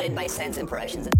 flooded by sense impressions.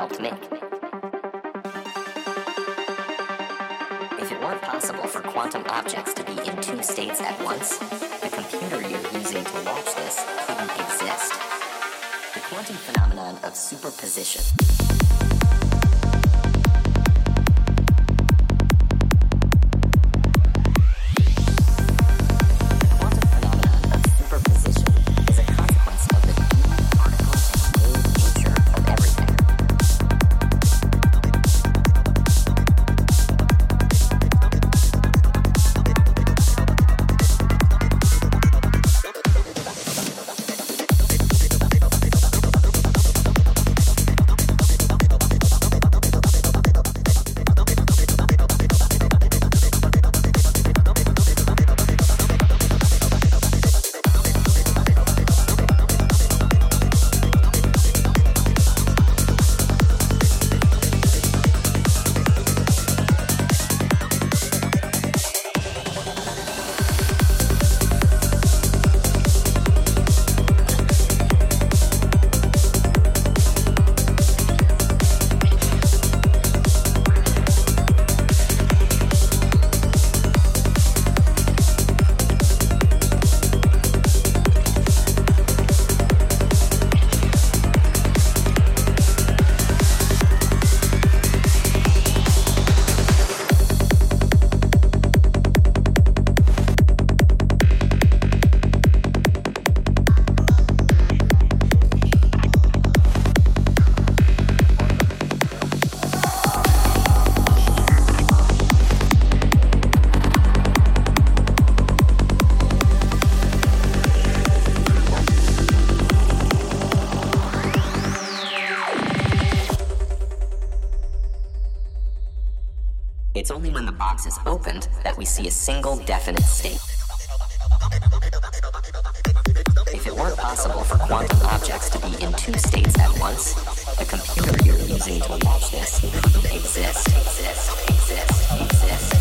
Helped make. If it weren't possible for quantum objects to be in two states at once, the computer you're using to watch this couldn't exist. The quantum phenomenon of superposition. That we see a single definite state. If it weren't possible for quantum objects to be in two states at once, the computer you're using to watch this couldn't exist, exist, exist, exist, exist.